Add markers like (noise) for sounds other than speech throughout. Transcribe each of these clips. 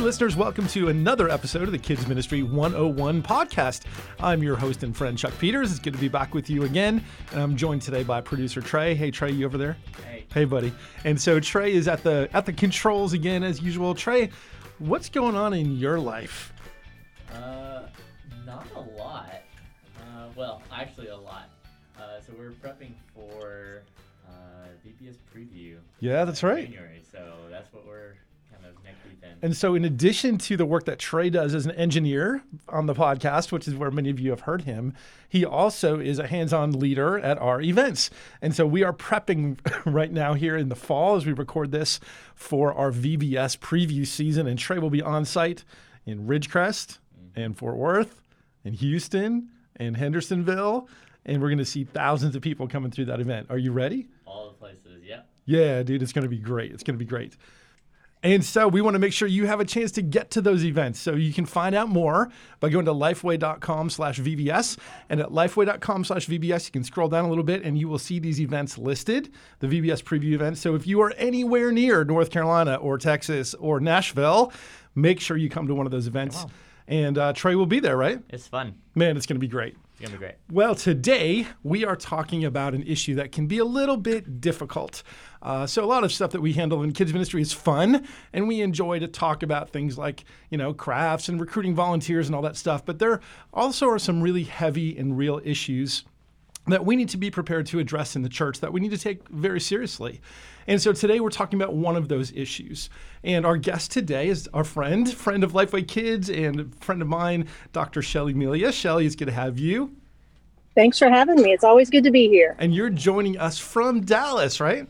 Hey, listeners, welcome to another episode of the Kids Ministry 101 podcast. I'm your host and friend, Chuck Peters. It's good to be back with you again. And I'm joined today by producer Trey. Hey, Trey, you over there? Hey. Hey, buddy. And so Trey is at the at the controls again, as usual. Trey, what's going on in your life? Uh, not a lot. Uh, well, actually a lot. Uh, so we're prepping for uh, VBS preview. Yeah, that's right. January. So that's what we're kind of neck deep in. And so, in addition to the work that Trey does as an engineer on the podcast, which is where many of you have heard him, he also is a hands on leader at our events. And so, we are prepping (laughs) right now here in the fall as we record this for our VBS preview season. And Trey will be on site in Ridgecrest and Fort Worth and Houston and Hendersonville. And we're going to see thousands of people coming through that event. Are you ready? All the places. yeah. Yeah, dude, it's going to be great. It's going to be great. And so we want to make sure you have a chance to get to those events. So you can find out more by going to lifeway.com slash VBS. And at lifeway.com slash VBS, you can scroll down a little bit and you will see these events listed, the VBS preview events. So if you are anywhere near North Carolina or Texas or Nashville, make sure you come to one of those events. And uh, Trey will be there, right? It's fun. Man, it's going to be great. It's gonna be great. Well, today we are talking about an issue that can be a little bit difficult. Uh, so, a lot of stuff that we handle in kids ministry is fun, and we enjoy to talk about things like, you know, crafts and recruiting volunteers and all that stuff. But there also are some really heavy and real issues that we need to be prepared to address in the church that we need to take very seriously. And so today we're talking about one of those issues. And our guest today is our friend, friend of Lifeway Kids and friend of mine, Dr. Shelly Melia. Shelly, it's good to have you. Thanks for having me. It's always good to be here. And you're joining us from Dallas, right?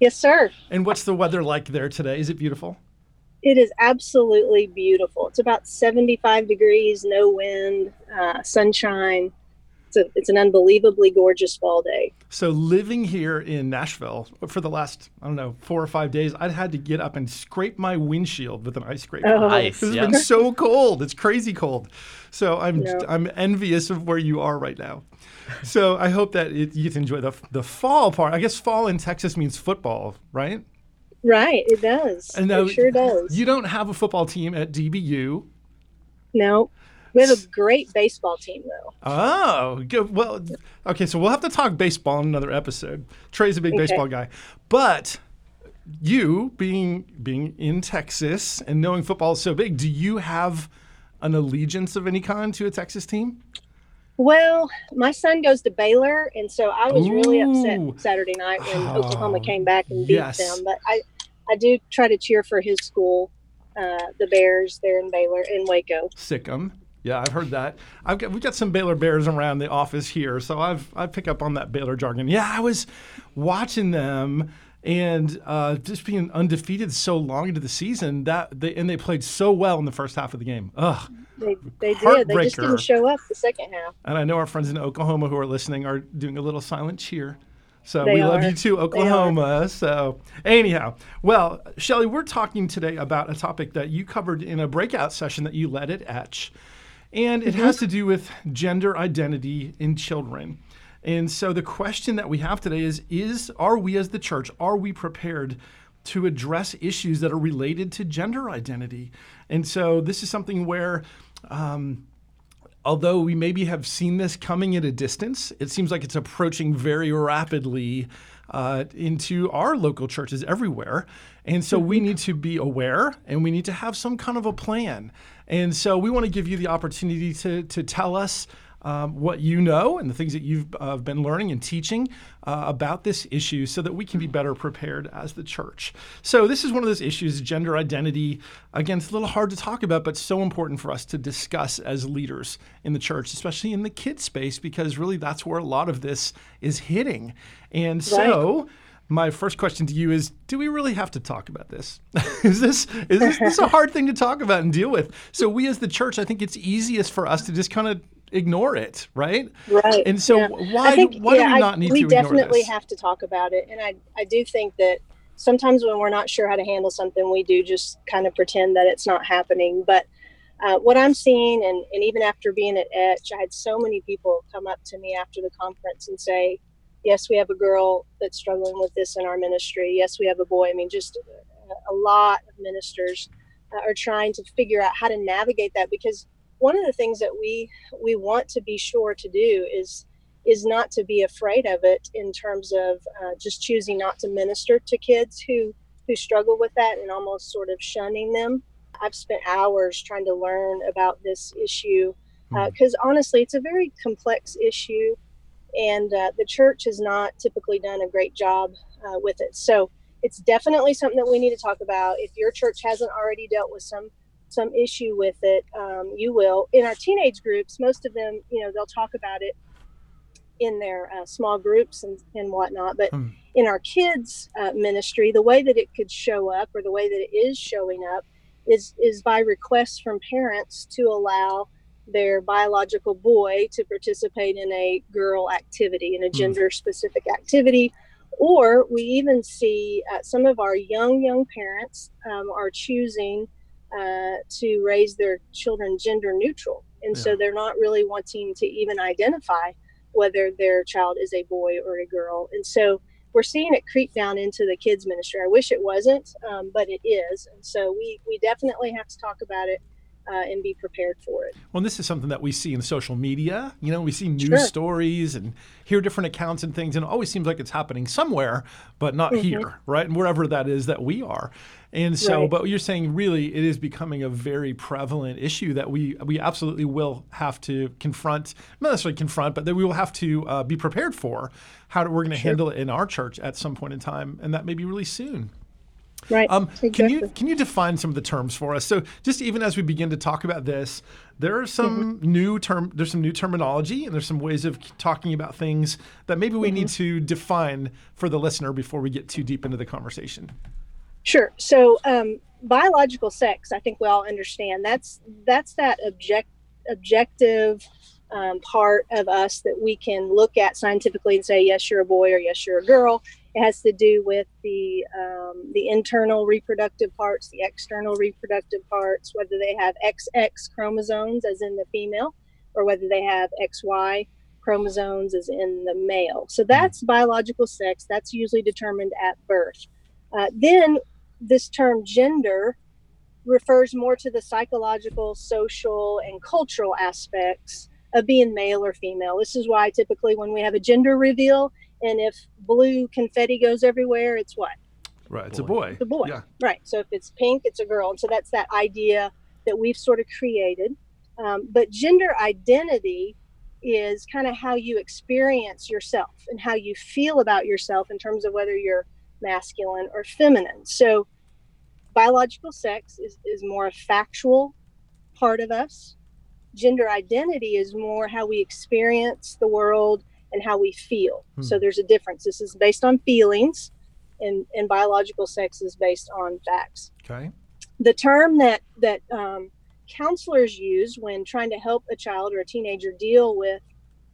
Yes, sir. And what's the weather like there today? Is it beautiful? It is absolutely beautiful. It's about 75 degrees, no wind, uh, sunshine. It's, a, it's an unbelievably gorgeous fall day. So living here in Nashville for the last, I don't know, four or five days, I'd had to get up and scrape my windshield with an ice scraper. Oh. Nice. It's Yeah. been so cold. It's crazy cold. So I'm No. I'm envious of where you are right now. So I hope that it, you get to enjoy the the fall part. I guess fall in Texas means football, right? Right, it does. And now it sure does. You don't have a football team at DBU. no, we have a great baseball team, though. Oh, good. Well, okay, so we'll have to talk baseball in another episode. Trey's a big Okay. baseball guy, but you being being in Texas and knowing football is so big, do you have an allegiance of any kind to a Texas team? Well, my son goes to Baylor, and so I was really upset Saturday night when Oh, Oklahoma came back and beat yes. them. But I, I do try to cheer for his school, uh, the Bears there in Baylor in Waco. Sic 'em. Yeah, I've heard that. I've got we've got some Baylor Bears around the office here, so I've I pick up on that Baylor jargon. Yeah, I was watching them and uh, just being undefeated so long into the season that they and they played so well in the first half of the game. Ugh. They, they did. They just didn't show up the second half. And I know our friends in Oklahoma who are listening are doing a little silent cheer. So They we love you too, Oklahoma. So anyhow, well, Shelly, we're talking today about a topic that you covered in a breakout session that you led at Etch. And it has to do with gender identity in children. And so the question that we have today is is are we as the church are we prepared to address issues that are related to gender identity? And so this is something where um, although we maybe have seen this coming at a distance, it seems like it's approaching very rapidly uh, into our local churches everywhere. And so we need to be aware and we need to have some kind of a plan. And so we want to give you the opportunity to, to tell us um, what you know and the things that you've uh, been learning and teaching uh, about this issue so that we can be better prepared as the church. So, this is one of those issues gender identity. Again, it's a little hard to talk about, but so important for us to discuss as leaders in the church, especially in the kid space, because really that's where a lot of this is hitting. And so, my first question to you is do we really have to talk about this (laughs) is this is this, this a hard thing to talk about and deal with so we as the church i think it's easiest for us to just kind of ignore it right Right. and so yeah. why think, why yeah, do we not need we to ignore this? We definitely have to talk about it. And I, I do think that sometimes when we're not sure how to handle something, we do just kind of pretend that it's not happening. But uh, what I'm seeing, and, and even after being at Etch, I had so many people come up to me after the conference and say, Yes, we have a girl that's struggling with this in our ministry. Yes, we have a boy. I mean, just a, a lot of ministers uh, are trying to figure out how to navigate that because one of the things that we we want to be sure to do is is not to be afraid of it in terms of uh, just choosing not to minister to kids who who struggle with that and almost sort of shunning them. I've spent hours trying to learn about this issue because uh, honestly, it's a very complex issue, and uh, the church has not typically done a great job uh, with it. So it's definitely something that we need to talk about. If your church hasn't already dealt with some some issue with it, um, you will. In our teenage groups, most of them, you know, they'll talk about it in their uh, small groups and, and whatnot. But hmm. in our kids' uh, ministry, the way that it could show up, or the way that it is showing up, is is by requests from parents to allow their biological boy to participate in a girl activity, in a hmm. gender specific activity. Or we even see uh, some of our young, young parents um, are choosing uh, to raise their children gender neutral. And yeah. so they're not really wanting to even identify whether their child is a boy or a girl. And so we're seeing it creep down into the kids ministry. I wish it wasn't, um, but it is. And so we, we definitely have to talk about it uh, and be prepared for it. Well, this is something that we see in social media. You know, we see news sure. stories and hear different accounts and things, and it always seems like it's happening somewhere, but not mm-hmm. here, right? And wherever that is that we are. And so, right. but you're saying really it is becoming a very prevalent issue that we we absolutely will have to confront, not necessarily confront, but that we will have to uh, be prepared for how we're going to sure. handle it in our church at some point in time, and that may be really soon. Right. Um, exactly. Can you can you define some of the terms for us? So just even as we begin to talk about this, there are some mm-hmm. new term there's some new terminology and there's some ways of talking about things that maybe we mm-hmm. need to define for the listener before we get too deep into the conversation. Sure. So um, biological sex, I think we all understand. That's that's that object objective um, part of us that we can look at scientifically and say, yes, you're a boy or yes, you're a girl. It has to do with the um, the internal reproductive parts, the external reproductive parts, whether they have XX chromosomes, as in the female, or whether they have XY chromosomes, as in the male. So that's biological sex. That's usually determined at birth. Uh, then this term gender refers more to the psychological, social, and cultural aspects of being male or female. This is why typically when we have a gender reveal, and if blue confetti goes everywhere, it's what? Right, it's a boy. It's a boy. Yeah. Right. So if it's pink, it's a girl. And so that's that idea that we've sort of created. Um, but gender identity is kind of how you experience yourself and how you feel about yourself in terms of whether you're masculine or feminine. So biological sex is, is more a factual part of us gender identity is more how we experience the world and how we feel. Hmm. So there's a difference. This is based on feelings, and, and biological sex is based on facts. Okay. The term that that um, counselors use when trying to help a child or a teenager deal with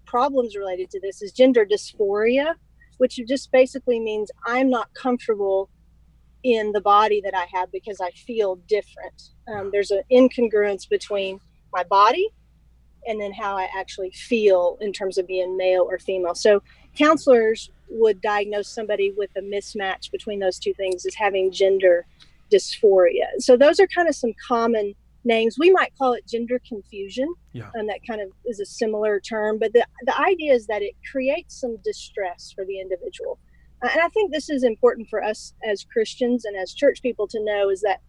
problems related to this is gender dysphoria, which just basically means I'm not comfortable in the body that I have because I feel different. Um, there's an incongruence between my body and then how I actually feel in terms of being male or female. So counselors would diagnose somebody with a mismatch between those two things as having gender dysphoria. So those are kind of some common names. We might call it gender confusion. Yeah. And that kind of is a similar term. But the, the idea is that it creates some distress for the individual. And I think this is important for us as Christians and as church people to know is that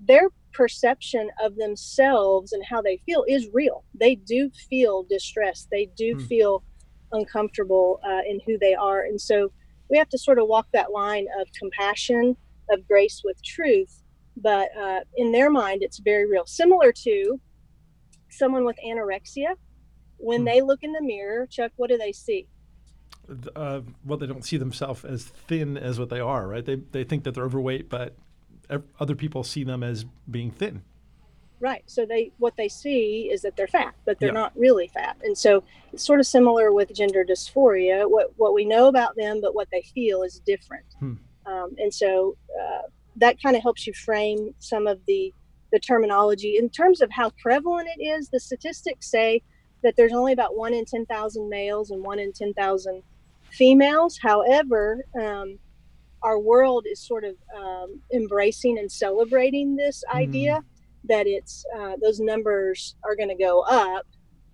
their perception of themselves and how they feel is real. They do feel distressed. They do mm. feel uncomfortable uh, in who they are. And so we have to sort of walk that line of compassion, of grace with truth. But uh, in their mind, it's very real. Similar to someone with anorexia. When mm. they look in the mirror, Chuck, what do they see? Uh, well, they don't see themselves as thin as what they are, right? They, they think that they're overweight, but other people see them as being thin. Right. So they what they see is that they're fat, but they're yeah. not really fat. And so it's sort of similar with gender dysphoria. What what we know about them, but what they feel is different. Hmm. Um, and so uh, that kind of helps you frame some of the the terminology in terms of how prevalent it is. The statistics say that there's only about one in ten thousand males and one in ten thousand females. However, um, our world is sort of um, embracing and celebrating this Mm. idea that it's uh, those numbers are going to go up.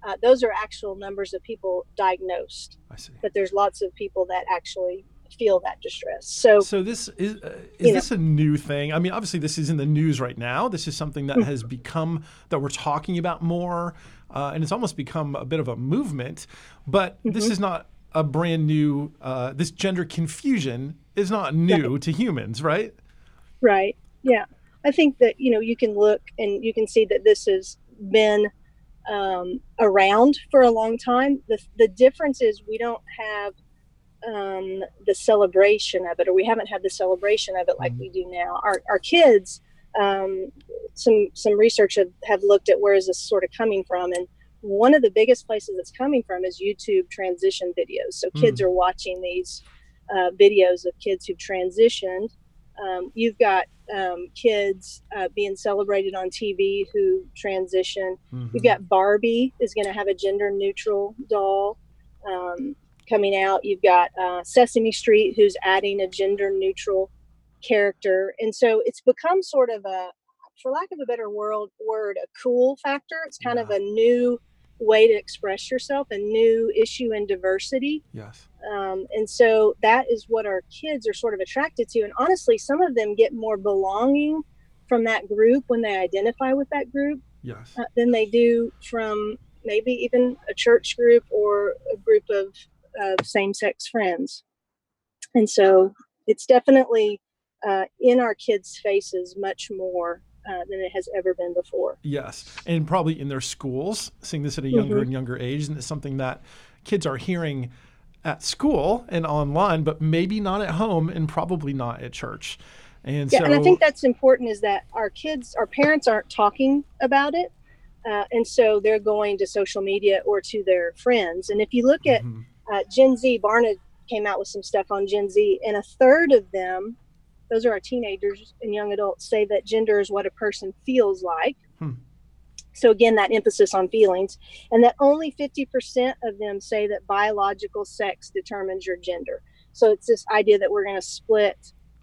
Uh, those are actual numbers of people diagnosed, I see. but there's lots of people that actually feel that distress. So So this is uh, is You know. this a new thing? I mean, obviously this is in the news right now. This is something Mm-hmm. that has become that we're talking about more, uh, and it's almost become a bit of a movement. But this Mm-hmm. is not a brand new. Uh, this gender confusion is not new to humans, right? Right. Yeah. I think that, you know, you can look and you can see that this has been um, around for a long time. The, the difference is we don't have um, the celebration of it, or we haven't had the celebration of it like Mhm. we do now. Our, our kids, um, some, some research have, have looked at where is this sort of coming from. And one of the biggest places it's coming from is YouTube transition videos. So kids are watching these uh, videos of kids who've transitioned. Um, you've got um, kids uh, being celebrated on TV who transition. Mhm. You've got Barbie is going to have a gender neutral doll um, coming out. You've got uh, Sesame Street who's adding a gender neutral character, and so it's become sort of a, for lack of a better word, word a cool factor. It's kind of a new way to express yourself, a new issue in diversity. Yes. Um, and so that is what our kids are sort of attracted to. And honestly, some of them get more belonging from that group when they identify with that group Yes. uh, than they do from maybe even a church group or a group of, of same sex friends. And so it's definitely uh, in our kids' faces much more uh, than it has ever been before. Yes, and probably in their schools, seeing this at a younger Mhm. and younger age, and it's something that kids are hearing at school and online, but maybe not at home, and probably not at church. And Yeah, so, and I think that's important is that our kids, our parents aren't talking about it. Uh, and so they're going to social media or to their friends. And if you look at Mhm. uh, Gen Z, Barna came out with some stuff on Gen Z, and a third of them, those are our teenagers and young adults, say that gender is what a person feels like. Hmm. So again, that emphasis on feelings, and that only 50% of them say that biological sex determines your gender. So it's this idea that we're going to split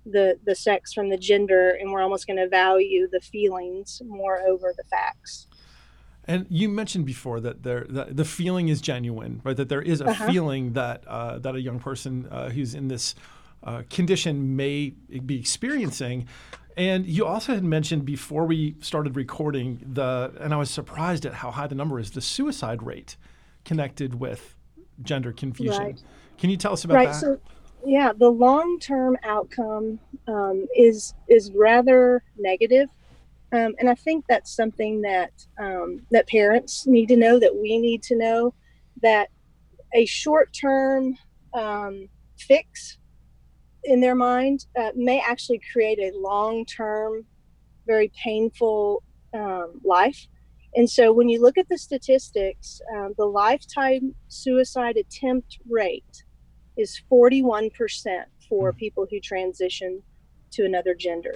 the the sex from the gender, and we're almost going to value the feelings more over the facts. And you mentioned before that there that the feeling is genuine, right? That there is a Uh-huh. feeling that uh, that a young person uh, who's in this uh, condition may be experiencing. And you also had mentioned before we started recording the, and I was surprised at how high the number is, the suicide rate connected with gender confusion. Right. Can you tell us about that? right that? so yeah the long-term outcome um, is is rather negative um, and i think that's something that um, that parents need to know that we need to know that a short-term um, fix in their mind uh, may actually create a long-term very painful um, life and so when you look at the statistics um, the lifetime suicide attempt rate is 41% for Hmm. people who transition to another gender.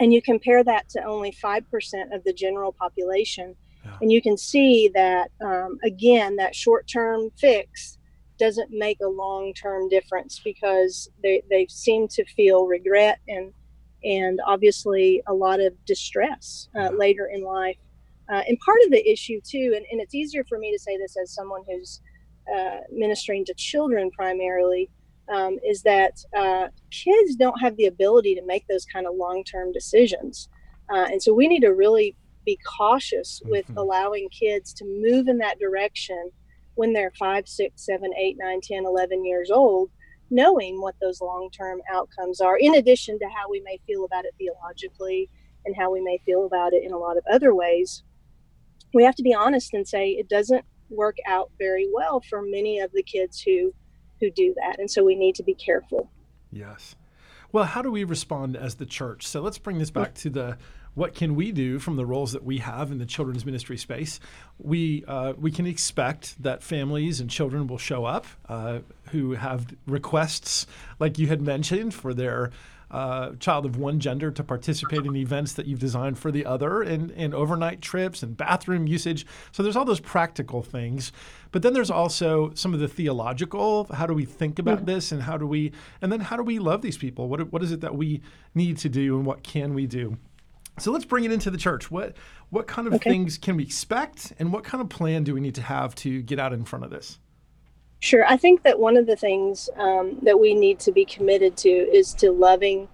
And you compare that to only 5% of the general population. Yeah. And you can see that, um, again, that short term fix doesn't make a long term difference because they, they seem to feel regret and, and obviously a lot of distress uh, later in life. Uh, and part of the issue, too, and, and it's easier for me to say this as someone who's uh, ministering to children primarily um, is that uh, kids don't have the ability to make those kind of long-term decisions uh, and so we need to really be cautious with Mhm. allowing kids to move in that direction when they're five six seven eight nine ten eleven years old knowing what those long-term outcomes are in addition to how we may feel about it theologically and how we may feel about it in a lot of other ways we have to be honest and say it doesn't work out very well for many of the kids who who do that and so we need to be careful Yes. Well, how do we respond as the church? So let's bring this back to the what can we do from the roles that we have in the children's ministry space? We uh, we can expect that families and children will show up uh, who have requests, like you had mentioned, for their uh, child of one gender to participate in events that you've designed for the other, and, and overnight trips and bathroom usage. So there's all those practical things, but then there's also some of the theological. How do we think about mm-hmm. this, and how do we, and then how do we love these people? What what is it that we need to do, and what can we do? So let's bring it into the church. What what kind of okay. things can we expect, and what kind of plan do we need to have to get out in front of this? Sure. I think that one of the things um, that we need to be committed to is to loving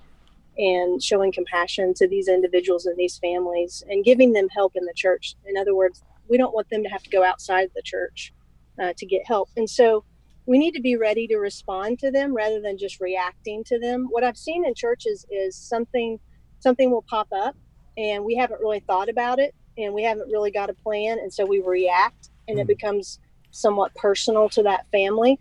and showing compassion to these individuals and these families and giving them help in the church. In other words, we don't want them to have to go outside the church uh, to get help. And so we need to be ready to respond to them rather than just reacting to them. What I've seen in churches is something something will pop up and we haven't really thought about it and we haven't really got a plan and so we react and mm. it becomes somewhat personal to that family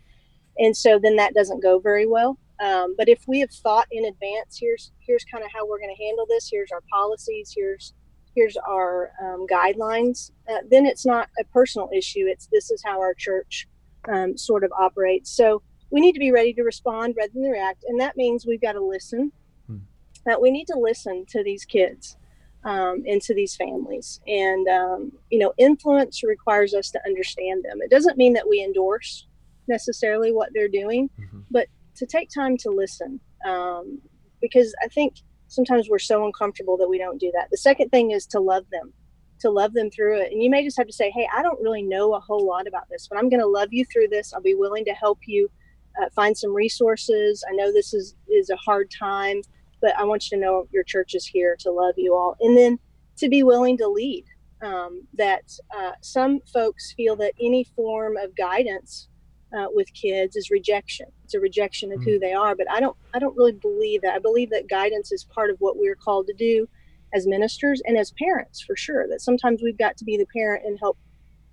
and so then that doesn't go very well um, but if we have thought in advance here's here's kind of how we're going to handle this here's our policies here's here's our um, guidelines uh, then it's not a personal issue it's this is how our church um, sort of operates so we need to be ready to respond rather than react and that means we've got to listen hmm. that we need to listen to these kids um, into these families. And, um, you know, influence requires us to understand them. It doesn't mean that we endorse necessarily what they're doing, mm-hmm. but to take time to listen. Um, because I think sometimes we're so uncomfortable that we don't do that. The second thing is to love them, to love them through it. And you may just have to say, hey, I don't really know a whole lot about this, but I'm going to love you through this. I'll be willing to help you uh, find some resources. I know this is, is a hard time but I want you to know your church is here to love you all. And then to be willing to lead. Um, that uh, some folks feel that any form of guidance uh, with kids is rejection. It's a rejection of mm-hmm. who they are. But I don't. I don't really believe that. I believe that guidance is part of what we're called to do as ministers and as parents, for sure. That sometimes we've got to be the parent and help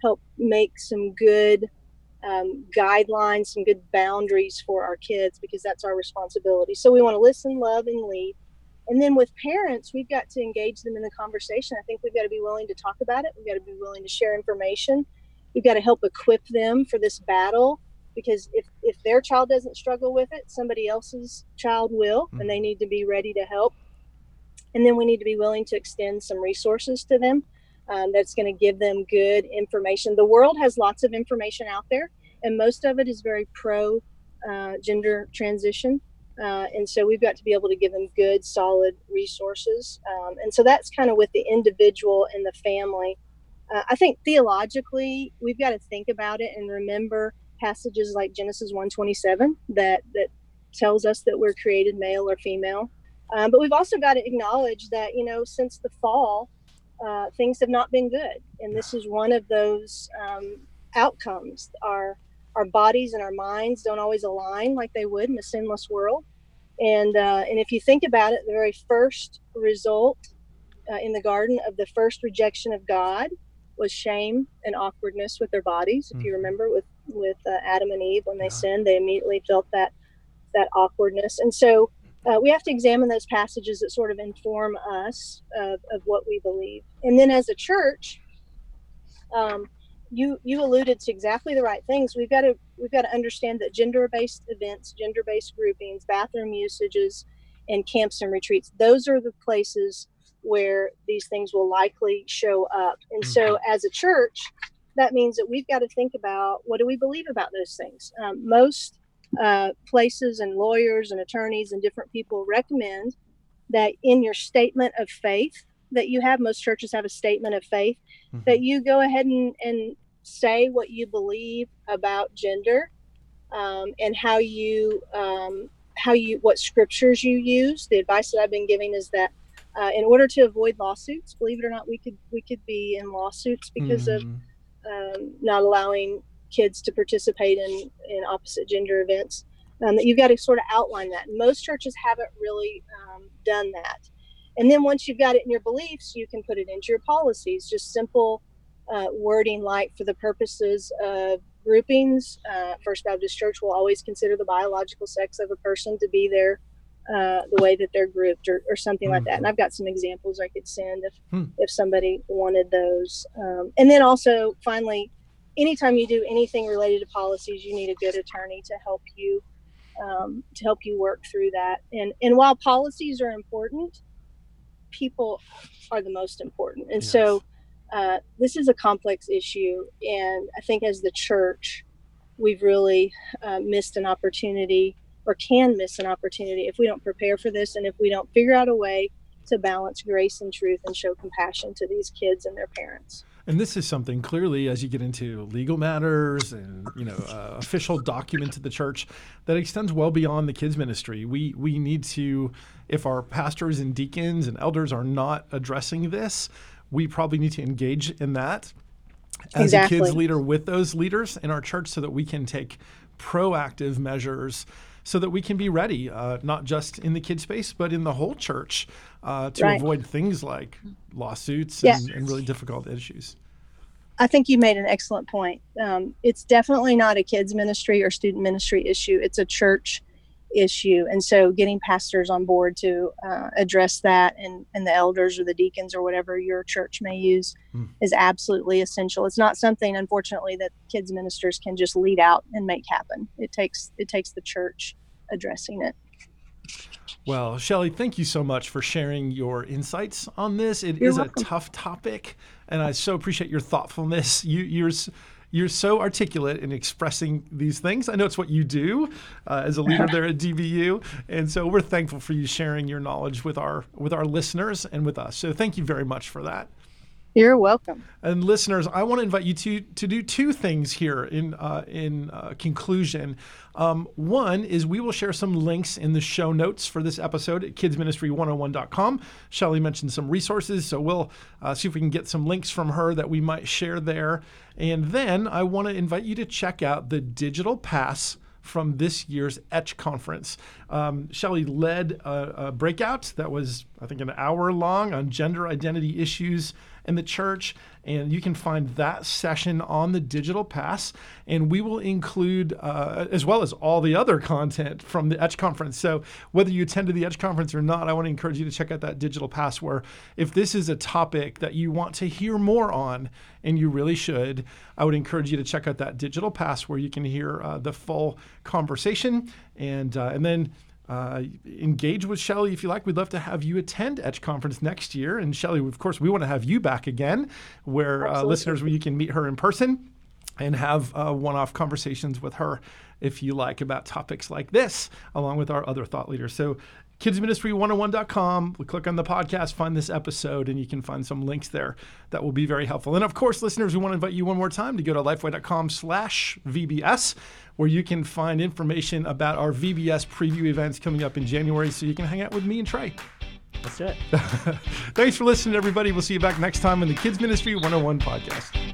help make some good um, guidelines, some good boundaries for our kids because that's our responsibility. So we want to listen, love, and lead. And then with parents, we've got to engage them in the conversation. I think we've got to be willing to talk about it. We've got to be willing to share information. We've got to help equip them for this battle because if, if their child doesn't struggle with it, somebody else's child will, mm-hmm. and they need to be ready to help. And then we need to be willing to extend some resources to them um, that's going to give them good information. The world has lots of information out there, and most of it is very pro uh, gender transition. Uh, and so we've got to be able to give them good, solid resources. Um, and so that's kind of with the individual and the family. Uh, I think theologically, we've got to think about it and remember passages like Genesis 1:27 that that tells us that we're created male or female. Um, but we've also got to acknowledge that you know since the fall, uh, things have not been good, and this is one of those um, outcomes. Our our bodies and our minds don't always align like they would in a sinless world, and uh, and if you think about it, the very first result uh, in the garden of the first rejection of God was shame and awkwardness with their bodies. If you mm-hmm. remember, with with uh, Adam and Eve when they yeah. sinned, they immediately felt that that awkwardness, and so uh, we have to examine those passages that sort of inform us of, of what we believe. And then as a church, um, you you alluded to exactly the right things. We've got to we've got to understand that gender-based events, gender-based groupings, bathroom usages, and camps and retreats. Those are the places where these things will likely show up. And so, mm-hmm. as a church, that means that we've got to think about what do we believe about those things. Um, most uh, places and lawyers and attorneys and different people recommend that in your statement of faith that you have, most churches have a statement of faith, mm-hmm. that you go ahead and, and say what you believe about gender um, and how you um, how you what scriptures you use. The advice that I've been giving is that uh, in order to avoid lawsuits, believe it or not, we could we could be in lawsuits because mm-hmm. of um, not allowing kids to participate in, in opposite gender events. Um, that you've got to sort of outline that. Most churches haven't really um, done that. And then once you've got it in your beliefs, you can put it into your policies. Just simple uh, wording like for the purposes of groupings, uh, First Baptist Church will always consider the biological sex of a person to be their uh, the way that they're grouped or, or something like that. And I've got some examples I could send if Hmm. if somebody wanted those. Um, and then also, finally, anytime you do anything related to policies, you need a good attorney to help you um, to help you work through that. And and while policies are important, people are the most important. And so, uh, this is a complex issue, and I think as the church, we've really uh, missed an opportunity or can miss an opportunity if we don't prepare for this and if we don't figure out a way to balance grace and truth and show compassion to these kids and their parents. And this is something clearly, as you get into legal matters and you know uh, official documents of the church, that extends well beyond the kids ministry. We we need to, if our pastors and deacons and elders are not addressing this, we probably need to engage in that as a kids leader with those leaders in our church, so that we can take proactive measures. So that we can be ready, uh, not just in the kid space, but in the whole church, uh, to Right. avoid things like lawsuits Yeah. and, and really difficult issues. I think you made an excellent point. Um, it's definitely not a kids ministry or student ministry issue. It's a church issue, and so getting pastors on board to uh, address that, and and the elders or the deacons or whatever your church may use, Hmm. is absolutely essential. It's not something, unfortunately, that kids ministers can just lead out and make happen. It takes it takes the church addressing it. Well, Shelly, thank you so much for sharing your insights on this. It is You're a welcome. tough topic, and I so appreciate your thoughtfulness. You, you're you're so articulate in expressing these things. I know it's what you do uh, as a leader (laughs) there at DBU, and so we're thankful for you sharing your knowledge with our with our listeners and with us. So thank you very much for that. You're welcome. And listeners, I want to invite you to to do two things here in uh, in uh, conclusion. Um, one is we will share some links in the show notes for this episode at kidsministry101.com. Shelly mentioned some resources, so we'll uh, see if we can get some links from her that we might share there. And then I want to invite you to check out the digital pass from this year's Etch conference. Um, Shelly led a, a breakout that was, I think, an hour long on gender identity issues in the church. And you can find that session on the digital pass. And we will include, uh, as well as all the other content from the Etch conference. So whether you attended the Etch conference or not, I want to encourage you to check out that digital pass where if this is a topic that you want to hear more on, and you really should, I would encourage you to check out that digital pass where you can hear uh, the full conversation and uh, and then uh, engage with Shelly if you like. We'd love to have you attend Etch Conference next year. And Shelly, of course, we want to have you back again, where uh, listeners where you can meet her in person and have uh, one-off conversations with her if you like about topics like this, along with our other thought leaders. So kidsministry101.com. We click on the podcast, find this episode, and you can find some links there that will be very helpful. And of course, listeners, we want to invite you one more time to go to lifeway.com slash VBS, where you can find information about our VBS preview events coming up in January so you can hang out with me and Trey. Do it. (laughs) Thanks for listening, everybody. We'll see you back next time on the Kids Ministry 101 podcast.